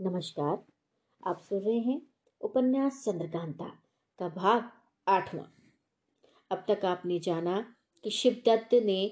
नमस्कार, आप सुन रहे हैं उपन्यास चंद्रकांता का भाग आठवां। अब तक आपने जाना कि शिवदत्त ने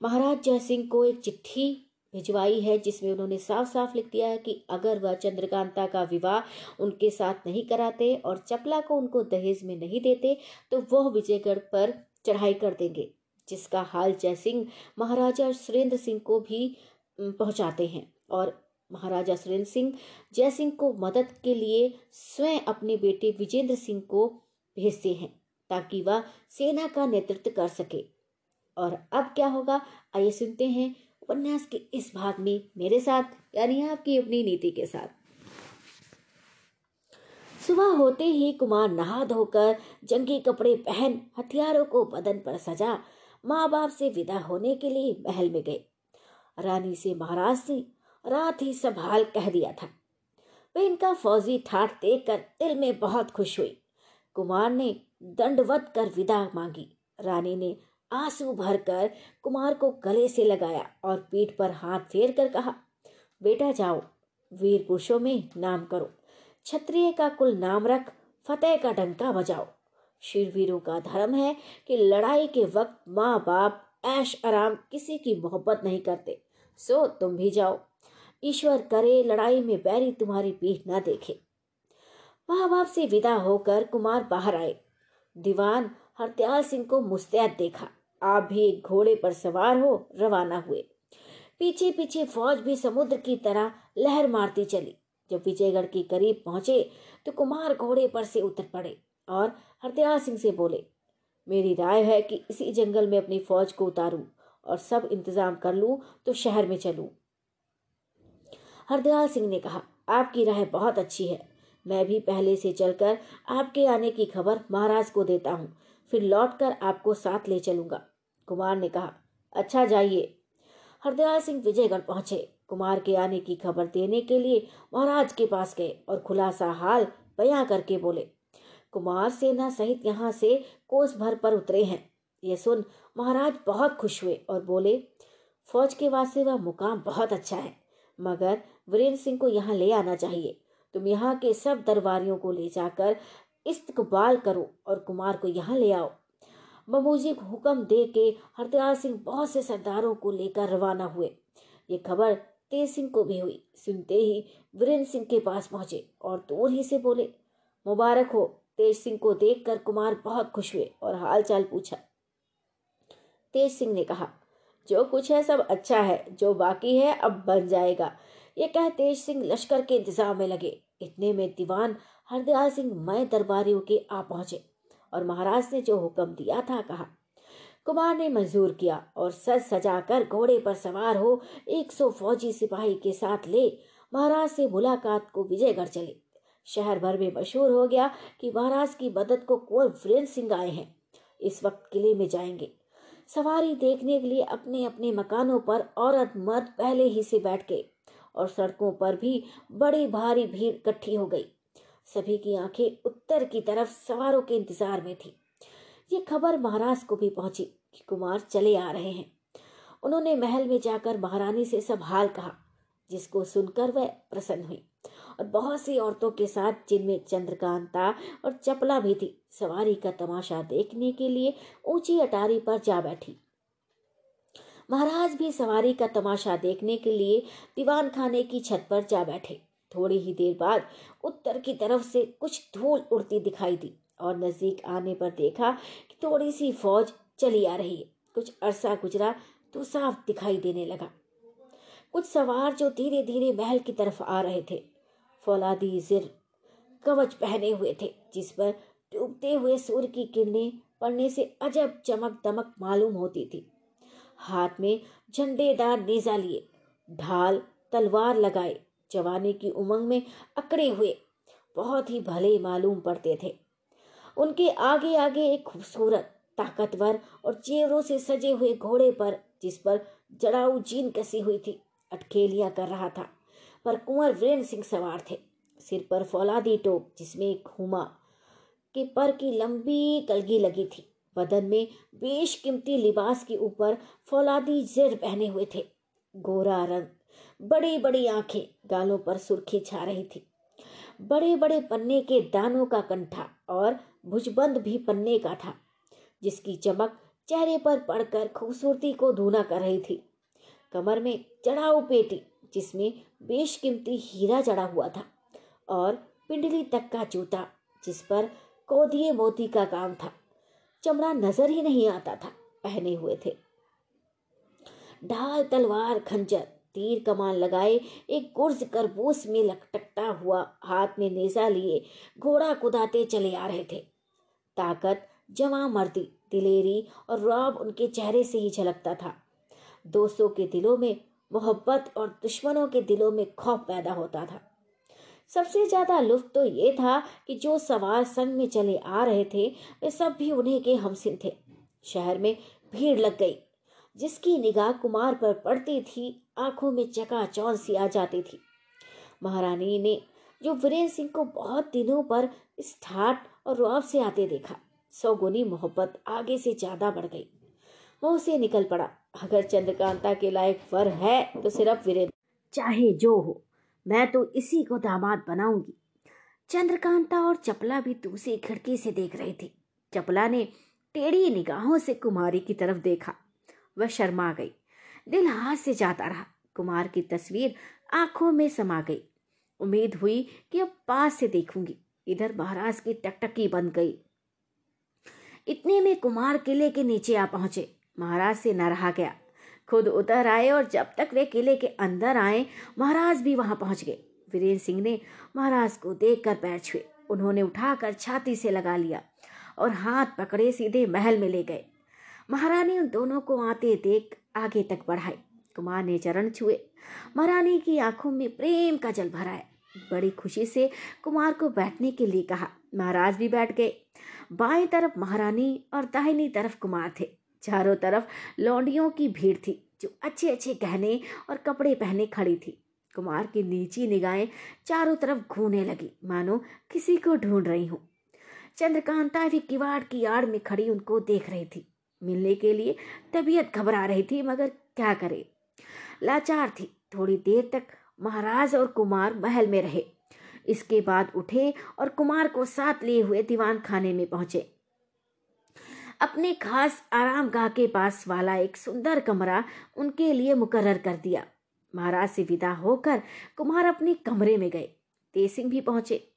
महाराज जयसिंह को एक चिट्ठी भिजवाई है जिसमें उन्होंने साफ़ साफ़ लिख दिया है कि अगर वह चंद्रकांता का विवाह उनके साथ नहीं कराते और चपला को उनको दहेज में नहीं देते तो वह विजयगढ़ पर चढ़ाई कर देंगे, जिसका हाल जयसिंह, महाराजा सुरेंद्र सिंह को भी पहुंचाते हैं। और महाराजा सुरेंद्र सिंह जयसिंह को मदद के लिए स्वयं अपने बेटे विजेंद्र सिंह को भेजते हैं, ताकि वह सेना का नेतृत्व कर सके। और अब क्या होगा? आइए सुनते हैं उपन्यास के इस भाग में मेरे साथ, यानी आपकी अपनी नीति के साथ। सुबह होते ही कुमार नहा धोकर जंगी कपड़े पहन हथियारों को बदन पर सजा माँ बाप से विदा होने के लिए महल में गए। रानी से महाराज ने रात ही संभाल कह दिया था। वे इनका फौजी ठाठ देखकर दिल में बहुत खुश हुई। कुमार ने दंडवत कर विदा मांगी। रानी ने आँसू भरकर कुमार को गले से लगाया और पीठ पर हाथ फेर कर कहा, बेटा जाओ वीर पुरुषों में नाम करो। क्षत्रिय का कुल नाम रख, फतेह का डंका बजाओ। वीरों का धर्म है कि लड़ाई के वक्त माँ बाप ऐश आराम किसी की मोहब्बत नहीं करते। सो तुम भी जाओ। ईश्वर करे, लड़ाई में बैरी तुम्हारी पीठ न देखे। माँ बाप से विदा होकर कुमार बाहर आए। दीवान हरदयाल सिंह को मुस्तैद देखा। आप भी एक घोड़े पर सवार हो, रवाना हुए। पीछे पीछे फौज भी समुद्र की तरह लहर मारती चली। जब विजयगढ़ के करीब पहुँचे तो कुमार घोड़े पर से उतर पड़े और हरदयाल सिंह से बोले, मेरी राय है कि इसी जंगल में अपनी फौज को उतारूं और सब इंतज़ाम कर लूँ तो शहर में चलूँ। हरदयाल सिंह ने कहा, आपकी राय बहुत अच्छी है। मैं भी पहले से चलकर आपके आने की खबर महाराज को देता हूँ। फिर लौटकर आपको साथ ले चलूँगा। कुमार ने कहा अच्छा जाइए। हरदयाल सिंह विजयगढ़ पहुँचे। कुमार के आने की खबर देने के लिए महाराज के पास गए और खुलासा हाल बयां करके बोले, कुमार सेना सहित यहाँ से कोस भर पर उतरे हैं। ये सुन महाराज बहुत खुश हुए और बोले, फौज के वास्ते वह मुकाम बहुत अच्छा है। मगर वीरेंद्र सिंह को यहाँ ले आना चाहिए। तुम यहाँ के सब दरबारियों को ले जाकर इस्तकबाल करो और कुमार को यहाँ ले आओ। बमूजी को हुक्म दे के हरदयाल सिंह बहुत से सरदारों को लेकर रवाना हुए। ये खबर तेज सिंह को भी हुई। सुनते ही वीरेंद्र सिंह के पास पहुँचे और दूर ही से बोले, मुबारक हो। तेज सिंह को देखकर कुमार बहुत खुश हुए और हाल चाल पूछा। तेज सिंह ने कहा, जो कुछ है सब अच्छा है, जो बाकी है अब बन जाएगा। ये कह तेज सिंह लश्कर के इंतज़ाम में लगे। इतने में दीवान हरदयाल सिंह मय दरबारियों के आ पहुँचे और महाराज ने जो हुक्म दिया था कहा, कुमार ने मंजूर किया और सज सजा कर घोड़े पर सवार हो एक सौ फौजी सिपाही के साथ ले महाराज से मुलाकात को विजयगढ़ चले। शहर भर में मशहूर हो गया कि महाराज की मदद को कुंवर वीरेंद्र सिंह आए हैं। इस वक्त किले में जाएँगे। सवारी देखने के लिए अपने अपने मकानों पर औरत मर्द पहले ही से बैठ गए। और सड़कों पर भी बड़ी भारी भीड़ इकट्ठी हो गई। सभी की आँखें उत्तर की तरफ़ सवारों के इंतज़ार में थी। ये खबर महाराज को भी पहुँची कि कुमार चले आ रहे हैं। उन्होंने महल में जाकर महारानी से सब हाल कहा, जिसको सुनकर वह प्रसन्न हुई। और बहुत सी औरतों के साथ, जिनमें चंद्रकांता और चपला भी थी, सवारी का तमाशा देखने के लिए ऊँची अटारी पर जा बैठी। महाराज भी सवारी का तमाशा देखने के लिए दीवान खाने की छत पर जा बैठे। थोड़ी ही देर बाद उत्तर की तरफ़ से कुछ धूल उड़ती दिखाई दी और नज़दीक आने पर देखा कि थोड़ी सी फौज चली आ रही है। कुछ अरसा गुजरा तो साफ़ दिखाई देने लगा। कुछ सवार जो धीरे धीरे महल की तरफ़ आ रहे थे, फौलादी जिर कवच पहने हुए थे, जिस पर डूबते हुए सूर्य की किरणें पड़ने से अजब चमक दमक मालूम होती थी। हाथ में झंडेदार नेजा लिए। ढाल, तलवार लगाए। जवानी की उमंग में अकड़े हुए। बहुत ही भले मालूम पड़ते थे। उनके आगे आगे एक खूबसूरत, ताकतवर और चेवरों से सजे हुए घोड़े पर, जिस पर जड़ाऊ जीन कसी हुई थी अटखेलियाँ कर रहा था। पर कुंवर वीरेंद्र सिंह सवार थे। सिर पर फौलादी टोप, जिसमें एक हुमा के पर की लंबी कलगी लगी थी। बदन में बेशकीमती लिबास के ऊपर फौलादी जिर पहने हुए थे। गोरा रंग बड़ी बड़ी आँखें गालों पर सुर्खी छा रही थी। बड़े बड़े पन्ने के दानों का कंठा और भुजबंद भी पन्ने का था, जिसकी चमक चेहरे पर पड़कर खूबसूरती को धूना कर रही थी। कमर में चढ़ाऊ पेटी, जिसमें बेशकीमती हीरा जड़ा हुआ था, और पिंडली तक का जूता, जिस पर कोदिए मोती का काम था। चमड़ा नज़र ही नहीं आता था, पहने हुए थे। ढाल तलवार, खंजर, तीर कमान लगाए, एक गुर्ज करबूस में लटकता हुआ हाथ में नेजा लिए घोड़ा कुदाते चले आ रहे थे। ताकत जमा मर्दी, दिलेरी और रौब उनके चेहरे से ही झलकता था। दोस्तों के दिलों में मोहब्बत और दुश्मनों के दिलों में खौफ पैदा होता था। सबसे ज़्यादा लुफ्त तो ये था कि जो सवार संग में चले आ रहे थे, वे सब भी उन्हीं के हमसिन थे। शहर में भीड़ लग गई, जिसकी निगाह कुमार पर पड़ती थी, आँखों में चकाचौंध सी आ जाती थी। महारानी ने जो वीरेंद्र सिंह को बहुत दिनों पर इस ठाट और रौब से आते देखा सौ गुनी मोहब्बत आगे से ज़्यादा बढ़ गई। मुँह से निकल पड़ा, अगर चंद्रकांता के लायक वर है तो सिर्फ़ वीरेंद्र, चाहे जो हो। मैं तो इसी को दामाद बनाऊँगी। चंद्रकांता और चपला भी दूसरी खिड़की से देख रही थी। चपला ने टेढ़ी निगाहों से कुमारी की तरफ़ देखा। वह शर्मा गई। दिल हाथ से जाता रहा। कुमार की तस्वीर आँखों में समा गई। उम्मीद हुई कि अब पास से देखूँगी। इधर महाराज की टकटकी बन गई। इतने में कुमार किले के नीचे आ पहुँचे। महाराज से न रहा गया। खुद उतर आए और जब तक वे किले के अंदर आए, महाराज भी वहाँ पहुँच गए। वीरेंद्र सिंह ने महाराज को देखकर पैर छुए। उन्होंने उठाकर छाती से लगा लिया और हाथ पकड़े सीधे महल में ले गए। महारानी उन दोनों को आते देख आगे तक बढ़ाई कुमार ने चरण छुए। महारानी की आँखों में प्रेम का जल भरा है। बड़ी खुशी से कुमार को बैठने के लिए कहा। महाराज भी बैठ गए। बाएँ तरफ़ महारानी और दाहिनी तरफ़ कुमार थे। चारों तरफ़ लौंडियों की भीड़ थी, जो अच्छे अच्छे गहने और कपड़े पहने खड़ी थी। कुमार की नीची निगाहें चारों तरफ़ घूमने लगी। मानो किसी को ढूंढ रही हूँ। चंद्रकांता भी किवाड़ की आड़ में खड़ी उनको देख रही थी। मिलने के लिए तबीयत घबरा रही थी, मगर क्या करे? लाचार थी। थोड़ी देर तक महाराज और कुमार महल में रहे। इसके बाद उठे और कुमार को साथ लिए हुए दीवान खाने में पहुँचे। अपने खास आराम गाह के पास वाला एक सुंदर कमरा उनके लिए मुकर्र कर दिया। महाराज से विदा होकर कुमार अपने कमरे में गए। तेसिंह भी पहुँचे।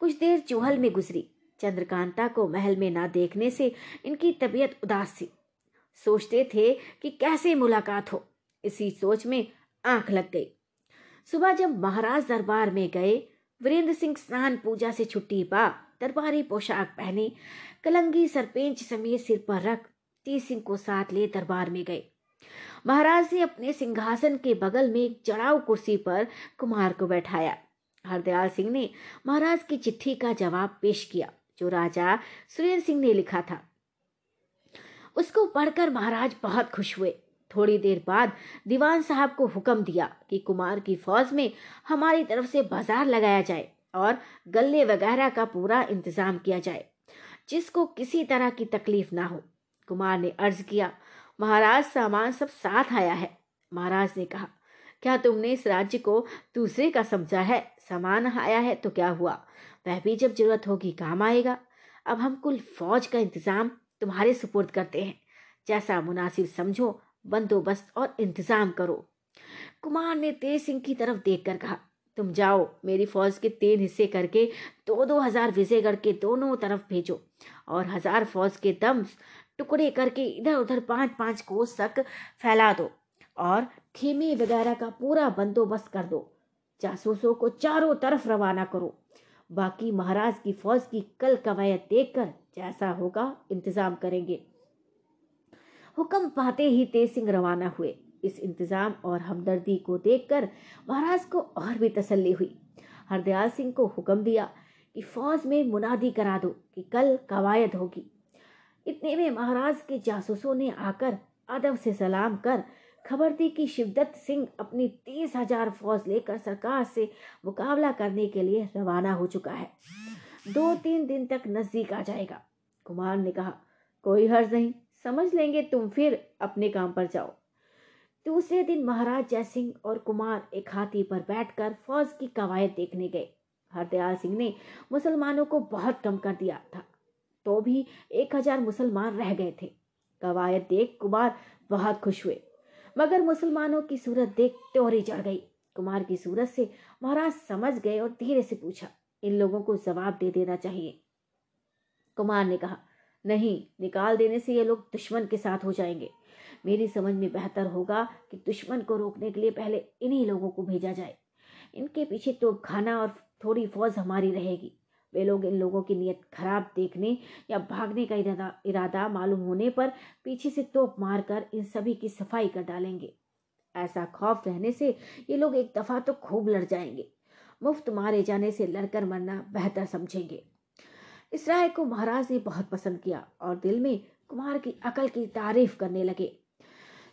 कुछ देर चूहल में गुजरी। चंद्रकांता को महल में ना देखने से इनकी तबीयत उदास थी। सोचते थे कि कैसे मुलाकात हो। इसी सोच में आँख लग गई। सुबह जब महाराज दरबार में गए, वीरेंद्र सिंह स्नान पूजा से छुट्टी पा, दरबारी पोशाक पहने कलंगी सरपंच समेत सिर पर रख तीस सिंह को साथ ले दरबार में गए। महाराज ने अपने सिंहासन के बगल में एक चढ़ाऊ कुर्सी पर कुमार को बैठाया। हरदयाल सिंह ने महाराज की चिट्ठी का जवाब पेश किया, जो राजा सुरेंद्र सिंह ने लिखा था। उसको पढ़कर महाराज बहुत खुश हुए। थोड़ी देर बाद दीवान साहब को हुक्म दिया कि कुमार की फौज में हमारी तरफ़ से बाज़ार लगाया जाए और गले वगैरह का पूरा इंतज़ाम किया जाए। जिसको किसी तरह की तकलीफ़ ना हो। कुमार ने अर्ज़ किया, महाराज, सामान सब साथ आया है। महाराज ने कहा, क्या तुमने इस राज्य को दूसरे का समझा है? सामान आया है तो क्या हुआ? वह भी जब ज़रूरत होगी काम आएगा। अब हम कुल फौज का इंतज़ाम तुम्हारे सुपुर्द करते हैं। जैसा मुनासिब समझो, बंदोबस्त और इंतज़ाम करो। कुमार ने तेज सिंह की तरफ़ देखकर कहा तुम जाओ, मेरी फौज के तीन हिस्से करके दो दो हज़ार विजयगढ़ के दोनों तरफ़ भेजो और हज़ार फौज के दम टुकड़े करके इधर उधर पाँच पाँच कोस तक फैला दो और खेमे वगैरह का पूरा बंदोबस्त कर दो। जासूसों को चारों तरफ़ रवाना करो। बाकी महाराज की फौज की कल कवायद देखकर जैसा होगा, इंतज़ाम करेंगे। हुक्म पाते ही तेज सिंह रवाना हुए। इस इंतज़ाम और हमदर्दी को देखकर महाराज को और भी तसल्ली हुई। हरदयाल सिंह को हुक्म दिया कि फौज में मुनादी करा दो, कि कल कवायद होगी। इतने में महाराज के जासूसों ने आकर अदब से सलाम कर खबर दी कि शिवदत्त सिंह अपनी तीस हज़ार फौज लेकर सरकार से मुकाबला करने के लिए रवाना हो चुका है। दो तीन दिन तक नज़दीक आ जाएगा। कुमार ने कहा, कोई हर्ज नहीं, समझ लेंगे तुम फिर अपने काम पर जाओ। दूसरे दिन महाराज जयसिंह और कुमार एक हाथी पर बैठकर फौज की कवायद देखने गए। हरदयाल सिंह ने मुसलमानों को बहुत कम कर दिया था तो भी एक हज़ार मुसलमान रह गए थे। कवायद देख कुमार बहुत खुश हुए, मगर मुसलमानों की सूरत देख त्योरी चढ़ गई। कुमार की सूरत से महाराज समझ गए और धीरे से पूछा, इन लोगों को जवाब दे देना चाहिए। कुमार ने कहा, नहीं, निकाल देने से ये लोग दुश्मन के साथ हो जाएँगे। मेरी समझ में बेहतर होगा कि दुश्मन को रोकने के लिए पहले इन्हीं लोगों को भेजा जाए। इनके पीछे तो खाना और थोड़ी फौज हमारी रहेगी। वे लोग इन लोगों की नीयत खराब देखने या भागने का इरादा इरादा मालूम होने पर पीछे से तोप मारकर इन सभी की सफ़ाई कर डालेंगे। ऐसा खौफ रहने से ये लोग एक दफ़ा तो खूब लड़ जाएँगे। मुफ़्त मारे जाने से लड़कर मरना बेहतर समझेंगे। इस राय को महाराज ने बहुत पसंद किया और दिल में कुमार की अकल की तारीफ़ करने लगे।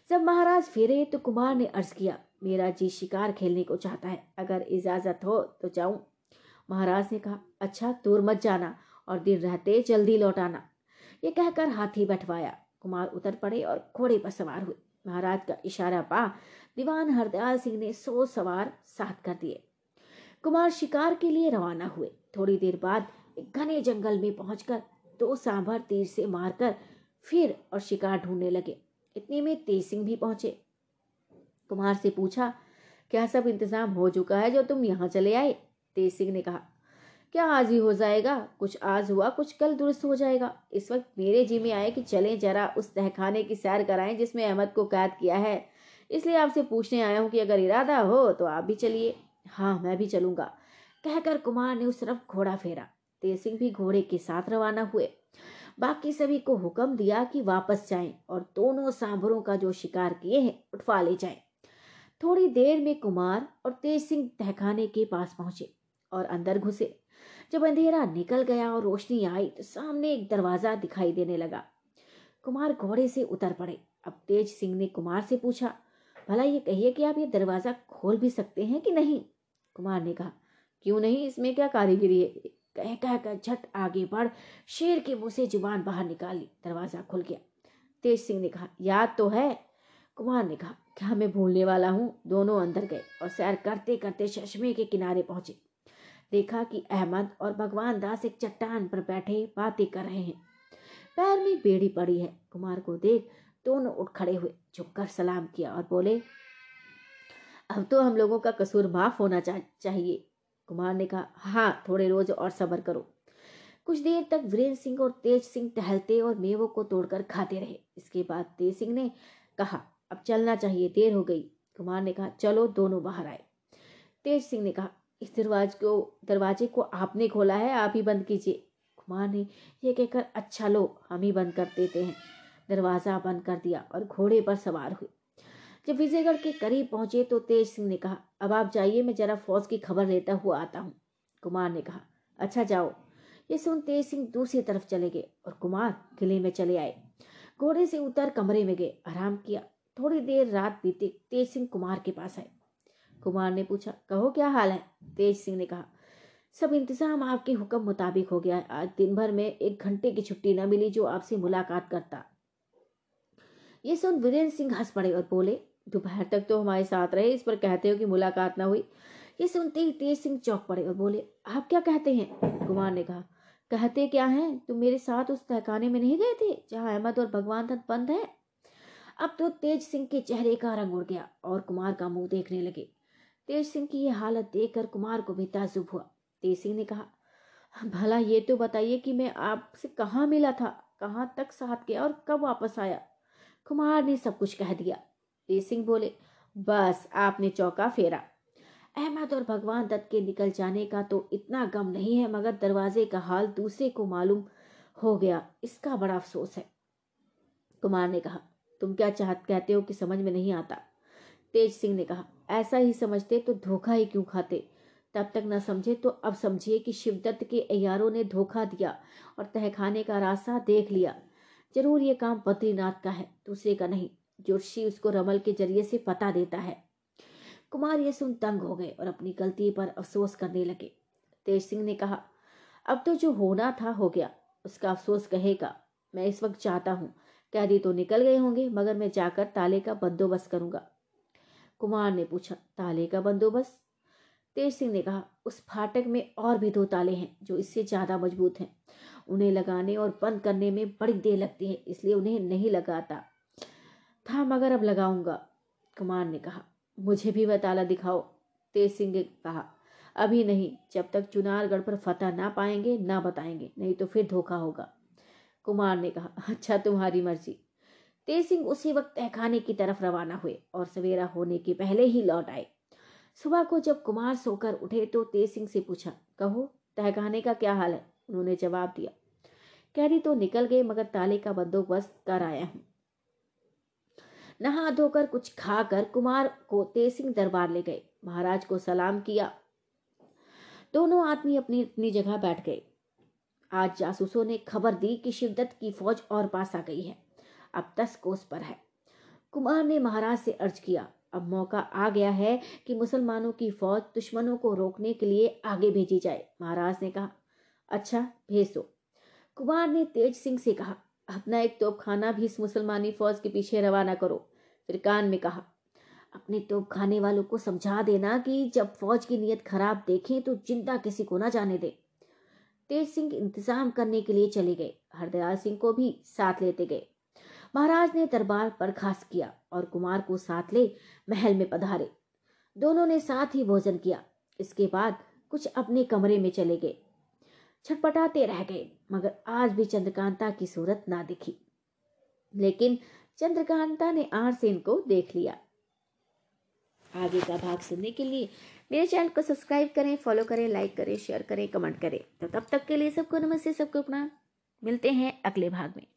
जब महाराज फिरे तो कुमार ने अर्ज़ किया, मेरा जी शिकार खेलने को चाहता है, अगर इजाज़त हो तो जाऊँ। महाराज ने कहा अच्छा दूर मत जाना और दिन रहते जल्दी लौटाना। ये कहकर हाथी बैठवाया। कुमार उतर पड़े और घोड़े पर सवार हुए। महाराज का इशारा पा, दीवान हरदयाल सिंह ने सो सवार साथ कर दिए। कुमार शिकार के लिए रवाना हुए। थोड़ी देर बाद एक घने जंगल में पहुंचकर दो सांभर तीर से मारकर फिर और शिकार ढूँढने लगे। इतने में तेज सिंह भी पहुँचे। कुमार से पूछा, क्या सब इंतज़ाम हो चुका है जो तुम यहाँ चले आए? तेज सिंह ने कहा, क्या आज ही हो जाएगा? कुछ आज हुआ, कुछ कल दुरुस्त हो जाएगा। इस वक्त मेरे जी में आए कि चलें जरा उस तहखाने की सैर कराएँ जिसमें अहमद को कैद किया है। इसलिए आपसे पूछने आया हूँ कि अगर इरादा हो तो आप भी चलिए। हाँ मैं भी चलूँगा। कहकर कुमार ने उस तरफ़ घोड़ा फेरा। तेज सिंह भी घोड़े के साथ रवाना हुए। बाकी सभी को हुक्म दिया कि वापस जाएँ और दोनों सांभरों का जो शिकार किए हैं, उठवा ले जाएँ। थोड़ी देर में कुमार और तेज सिंह तहखाने के पास पहुँचे और अंदर घुसे। जब अंधेरा निकल गया और रोशनी आई तो सामने एक दरवाज़ा दिखाई देने लगा। कुमार घोड़े से उतर पड़े। अब तेज सिंह ने कुमार से पूछा, भला ये कहिए कि आप ये दरवाज़ा खोल भी सकते हैं कि नहीं? कुमार ने कहा, क्यों नहीं? इसमें क्या कारीगिरी है? कह कह कर झट आगे बढ़। शेर के मुँह से ज़ुबान बाहर निकाली, दरवाज़ा खुल गया। तेज सिंह ने कहा, याद तो है? कुमार ने कहा, क्या मैं भूलने वाला हूँ? दोनों अंदर गए और सैर करते करते चश्मे के किनारे पहुँचे। देखा कि अहमद और भगवान दास एक चट्टान पर बैठे बातें कर रहे हैं। पैर में बेड़ी पड़ी है। कुमार को देख दोनों उठ खड़े हुए, झुककर सलाम किया और बोले, अब तो हम लोगों का कसूर माफ़ होना चाहिए। कुमार ने कहा हाँ थोड़े रोज और सबर करो। कुछ देर तक वीरेंद्र सिंह और तेज सिंह टहलते और मेवों को तोड़कर खाते रहे। इसके बाद तेज सिंह ने कहा, अब चलना चाहिए, देर हो गई। कुमार ने कहा, चलो, दोनों बाहर आए। तेज सिंह ने कहा, इस दरवाजे को दरवाजे को आपने खोला है, आप ही बंद कीजिए। कुमार ने यह कहकर अच्छा लो, हम ही बंद कर देते हैं। दरवाज़ा बंद कर दिया और घोड़े पर सवार हुए। जब विजयगढ़ के करीब पहुँचे तो तेज सिंह ने कहा, अब आप जाइए, मैं जरा फौज की खबर लेता हुआ आता हूँ, कुमार ने कहा। अच्छा जाओ। ये सुन तेज सिंह दूसरी तरफ़ चले गए और कुमार किले में चले आए। घोड़े से उतर कमरे में गए, आराम किया। थोड़ी देर रात बीते, तेज सिंह कुमार के पास आए। कुमार ने पूछा, कहो, क्या हाल है? तेज सिंह ने कहा, सब इंतज़ाम आपके हुक्म मुताबिक हो गया है। आज दिन भर में एक घंटे की छुट्टी न मिली जो आपसे मुलाकात करता। ये सुन वीरेंद्र सिंह हंस पड़े और बोले दोपहर तक तो हमारे साथ रहे, इस पर कहते हो कि मुलाकात ना हुई। ये सुनते ही तेज सिंह चौक पड़े और बोले, आप क्या कहते हैं? कुमार ने कहा, कहते क्या हैं? तुम मेरे साथ उस तहखाने में नहीं गए थे, जहाँ अहमद और भगवान धन बंद है? अब तो तेज सिंह के चेहरे का रंग उड़ गया और कुमार का मुँह देखने लगे। तेज सिंह की यह हालत देखकर कुमार को भी ताजुब हुआ। तेज सिंह ने कहा, भला ये तो बताइए कि मैं आपसे कहाँ मिला था, कहाँ तक साथ गया और कब वापस आया? कुमार ने सब कुछ कह दिया। तेज सिंह बोले, बस, आपने चौका फेरा। अहमद और भगवान दत्त के निकल जाने का तो इतना गम नहीं है, मगर दरवाजे का हाल दूसरे को मालूम हो गया, इसका बड़ा अफसोस है। कुमार ने कहा, तुम क्या चाहत, कहते हो कि समझ में नहीं आता? तेज सिंह ने कहा, ऐसा ही समझते तो धोखा ही क्यों खाते? तब तक न समझे तो अब समझिए कि शिवदत्त के अयारों ने धोखा दिया और तहखाने का रास्ता देख लिया। ज़रूर ये काम बद्रीनाथ का है, दूसरे का नहीं। जोशी उसको रमल के ज़रिए से पता देता है। कुमार ये सुन तंग हो गए और अपनी गलती पर अफसोस करने लगे। तेज सिंह ने कहा, अब तो जो होना था हो गया, उसका अफसोस कहेगा। मैं इस वक्त चाहता हूँ, कैदी तो निकल गए होंगे, मगर मैं जाकर ताले का बंदोबस्त करूँगा। कुमार ने पूछा, ताले का बंदोबस्त? तेज सिंह ने कहा, उस फाटक में और भी दो ताले हैं, जो इससे ज़्यादा मज़बूत हैं। उन्हें लगाने और बंद करने में बड़ी देर लगती है, इसलिए उन्हें नहीं लगाता। था मगर अब लगाऊँगा, कुमार ने कहा। मुझे भी वह ताला दिखाओ, तेज सिंह ने कहा। अभी नहीं, जब तक चुनारगढ़ पर फतह ना पाएँगे, ना बताएँगे, नहीं तो फिर धोखा होगा। कुमार ने कहा अच्छा तुम्हारी मर्ज़ी। तेज सिंह उसी वक्त तहखाने की तरफ़ रवाना हुए और सवेरा होने के पहले ही लौट आए। सुबह को जब कुमार सोकर उठे तो तेज सिंह से पूछा, कहो, तहखाने का क्या हाल है? उन्होंने जवाब दिया कैदी तो निकल गए, मगर ताले का बंदोबस्त कर आया हूँ। नहा धोकर कुछ खाकर कुमार को तेज सिंह दरबार ले गए। महाराज को सलाम किया। दोनों आदमी अपनी अपनी जगह बैठ गए। आज जासूसों ने खबर दी कि शिवदत्त की फौज और पास आ गई है। अब दस कोस पर है। कुमार ने महाराज से अर्ज़ किया। अब मौका आ गया है कि मुसलमानों की फौज दुश्मनों को रोकने के लिए आगे भेजी जाए। महाराज ने कहा अच्छा भेज दो। कुमार ने तेज सिंह से कहा अपना एक तोपखाना भी इस मुसलमानी फौज के पीछे रवाना करो, फिर कान में कहा। अपने तोप खाने वालों को समझा देना कि जब फौज की नीयत खराब देखें तो ज़िंदा किसी को ना जाने दे। तेज सिंह इंतज़ाम करने के लिए चले गए। हरदयाल सिंह को भी साथ लेते गए। महाराज ने दरबार पर खास किया और कुमार को साथ ले महल में पधारे। दोनों ने साथ ही भोजन किया। इसके बाद कुछ अपने कमरे में चले गए। छटपटाते रह गए, मगर आज भी चंद्रकांता की सूरत ना दिखी। लेकिन चंद्रकांता ने आर से को देख लिया। आगे का भाग सुनने के लिए मेरे चैनल को सब्सक्राइब करें, फॉलो करें, लाइक करें, शेयर करें, कमेंट करें। तो तब तक के लिए सबको नमस्ते, सबको अपना मिलते हैं अगले भाग में।